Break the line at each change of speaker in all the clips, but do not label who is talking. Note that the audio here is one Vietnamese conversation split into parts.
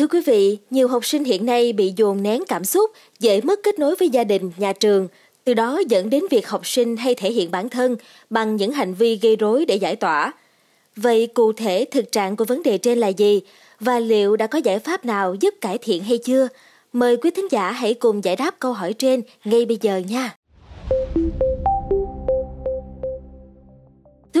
Thưa quý vị, nhiều học sinh hiện nay bị dồn nén cảm xúc, dễ mất kết nối với gia đình, nhà trường, từ đó dẫn đến việc học sinh hay thể hiện bản thân bằng những hành vi gây rối để giải tỏa. Vậy cụ thể thực trạng của vấn đề trên là gì và liệu đã có giải pháp nào giúp cải thiện hay chưa? Mời quý thính giả hãy cùng giải đáp câu hỏi trên ngay bây giờ nha.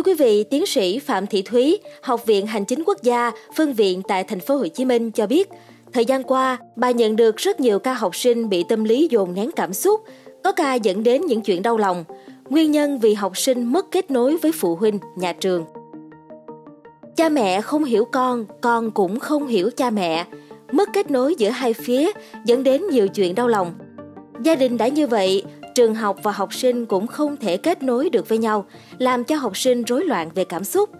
Thưa quý vị, tiến sĩ Phạm Thị Thúy, Học viện Hành chính Quốc gia, phân viện tại thành phố Hồ Chí Minh cho biết, thời gian qua, bà nhận được rất nhiều ca học sinh bị tâm lý dồn nén cảm xúc, có ca dẫn đến những chuyện đau lòng. Nguyên nhân vì học sinh mất kết nối với phụ huynh, nhà trường. Cha mẹ không hiểu con, con cũng không hiểu cha mẹ. Mất kết nối giữa hai phía dẫn đến nhiều chuyện đau lòng. Gia đình đã như vậy, trường học và học sinh cũng không thể kết nối được với nhau, làm cho học sinh rối loạn về cảm xúc.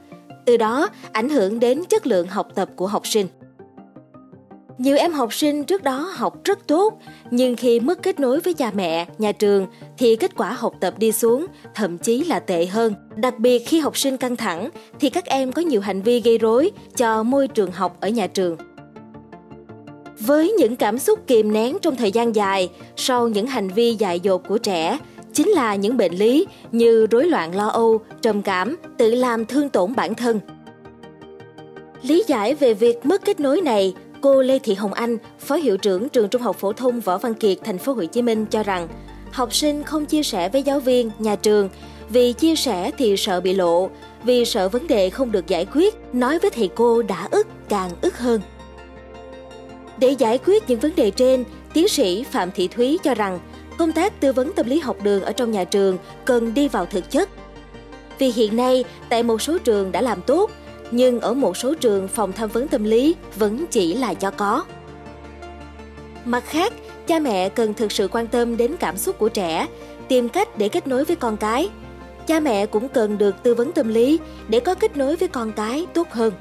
Từ đó, ảnh hưởng đến chất lượng học tập của học sinh. Nhiều em học sinh trước đó học rất tốt, nhưng khi mất kết nối với cha mẹ, nhà trường thì kết quả học tập đi xuống, thậm chí là tệ hơn. Đặc biệt khi học sinh căng thẳng thì các em có nhiều hành vi gây rối cho môi trường học ở nhà trường. Với những cảm xúc kìm nén trong thời gian dài sau những hành vi dại dột của trẻ, chính là những bệnh lý như rối loạn lo âu, trầm cảm, tự làm thương tổn bản thân. Lý giải về việc mất kết nối này, cô Lê Thị Hồng Anh, Phó hiệu trưởng trường Trung học phổ thông Võ Văn Kiệt, thành phố Hồ Chí Minh cho rằng, học sinh không chia sẻ với giáo viên, nhà trường vì chia sẻ thì sợ bị lộ, vì sợ vấn đề không được giải quyết, nói với thầy cô đã ức càng ức hơn. Để giải quyết những vấn đề trên, tiến sĩ Phạm Thị Thúy cho rằng công tác tư vấn tâm lý học đường ở trong nhà trường cần đi vào thực chất. Vì hiện nay, tại một số trường đã làm tốt, nhưng ở một số trường phòng tham vấn tâm lý vẫn chỉ là cho có. Mặt khác, cha mẹ cần thực sự quan tâm đến cảm xúc của trẻ, tìm cách để kết nối với con cái. Cha mẹ cũng cần được tư vấn tâm lý để có kết nối với con cái tốt hơn.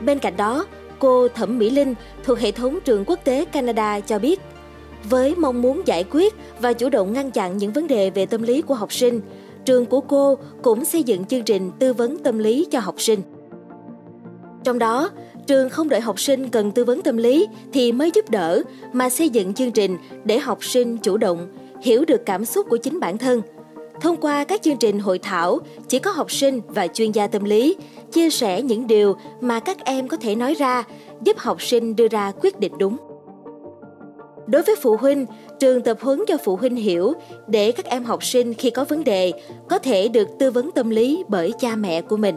Bên cạnh đó, cô Thẩm Mỹ Linh thuộc hệ thống trường quốc tế Canada cho biết, với mong muốn giải quyết và chủ động ngăn chặn những vấn đề về tâm lý của học sinh, trường của cô cũng xây dựng chương trình tư vấn tâm lý cho học sinh. Trong đó, trường không đợi học sinh cần tư vấn tâm lý thì mới giúp đỡ mà xây dựng chương trình để học sinh chủ động hiểu được cảm xúc của chính bản thân. Thông qua các chương trình hội thảo, chỉ có học sinh và chuyên gia tâm lý chia sẻ những điều mà các em có thể nói ra, giúp học sinh đưa ra quyết định đúng. Đối với phụ huynh, trường tập huấn cho phụ huynh hiểu để các em học sinh khi có vấn đề có thể được tư vấn tâm lý bởi cha mẹ của mình.